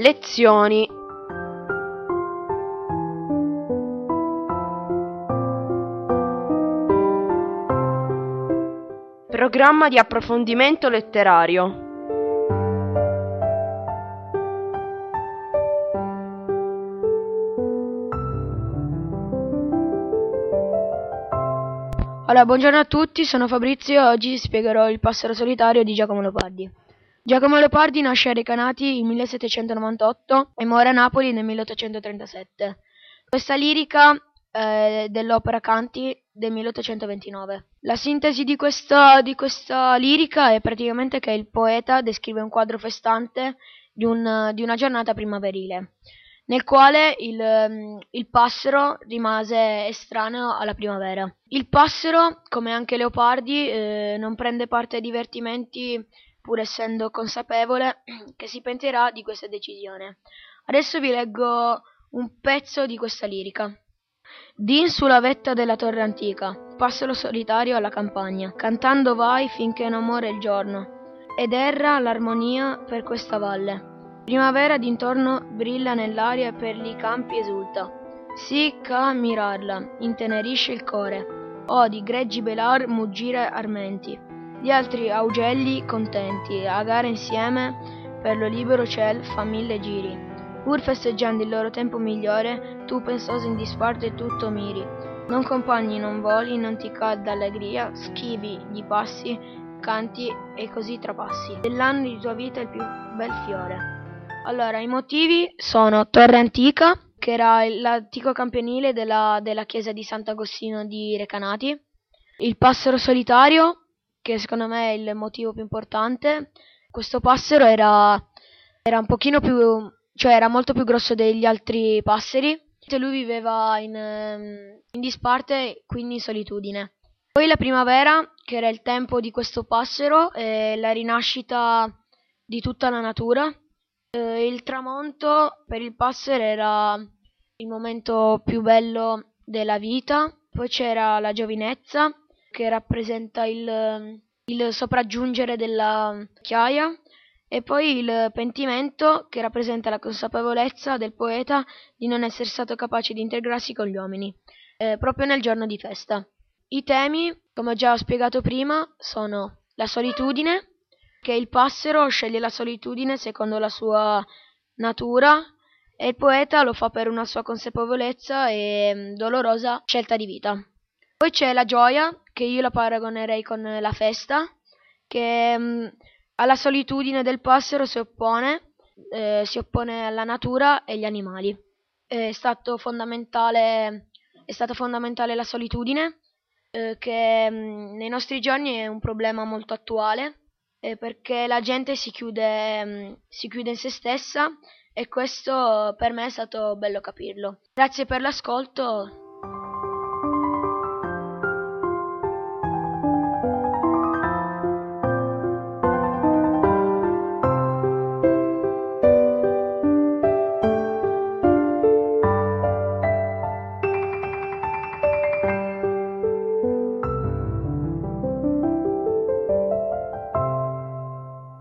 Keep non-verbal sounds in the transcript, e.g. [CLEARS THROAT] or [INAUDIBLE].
Lezioni Programma di approfondimento letterario Allora, buongiorno a tutti, sono Fabrizio e oggi spiegherò il passero solitario di Giacomo Leopardi. Giacomo Leopardi nasce a Recanati nel 1798 e muore a Napoli nel 1837. Questa lirica è dell'opera Canti del 1829. La sintesi di questa, di questa, lirica è praticamente che il poeta descrive un quadro festante di, un, di una giornata primaverile nel quale il, il, passero rimase estraneo alla primavera. Il passero, come anche Leopardi, eh, non prende parte ai divertimenti pur essendo consapevole [CLEARS THROAT] che si pentirà di questa decisione. Adesso vi leggo un pezzo di questa lirica. Din sulla vetta della torre antica, passero solitario alla campagna, cantando vai finché non muore il giorno, ed erra l'armonia per questa valle Primavera d'intorno brilla nell'aria e per i campi esulta. Sì ca mirarla, intenerisce il core. Oh, di greggi belar muggire armenti. Gli altri augelli contenti, a gara insieme per lo libero ciel fa mille giri. Pur festeggiando il loro tempo migliore, tu pensoso in disparte tutto miri. Non compagni, non voli, non ti calda allegria, schivi gli passi, canti e così trapassi. Dell'anno di tua vita il più bel fiore. Allora, i motivi sono Torre Antica, che era l'antico campanile della, della chiesa di Sant'Agostino di Recanati, il passero solitario, che secondo me è il motivo più importante. Questo passero era, era un pochino più, cioè era molto più grosso degli altri passeri. Lui viveva in, ehm, in disparte, quindi in solitudine. Poi la primavera, che era il tempo di questo passero, e la rinascita di tutta la natura eh, il tramonto per il passer era il momento più bello della vita, poi c'era la giovinezza che rappresenta il, il sopraggiungere della chiaia e poi il pentimento che rappresenta la consapevolezza del poeta di non essere stato capace di integrarsi con gli uomini, eh, proprio nel giorno di festa. I temi, come ho già spiegato prima, sono la solitudine, che il passero sceglie la solitudine secondo la sua natura e il poeta lo fa per una sua consapevolezza e mm, dolorosa scelta di vita. Poi c'è la gioia, che io la paragonerei con la festa, che mh, mm, alla solitudine del passero si oppone, eh, si oppone alla natura e agli animali. È, stato fondamentale, è stata fondamentale la solitudine, eh, che mh, mm, nei nostri giorni è un problema molto attuale eh, perché la gente si chiude, mh, mm, si chiude in se stessa e questo per me è stato bello capirlo. Grazie per l'ascolto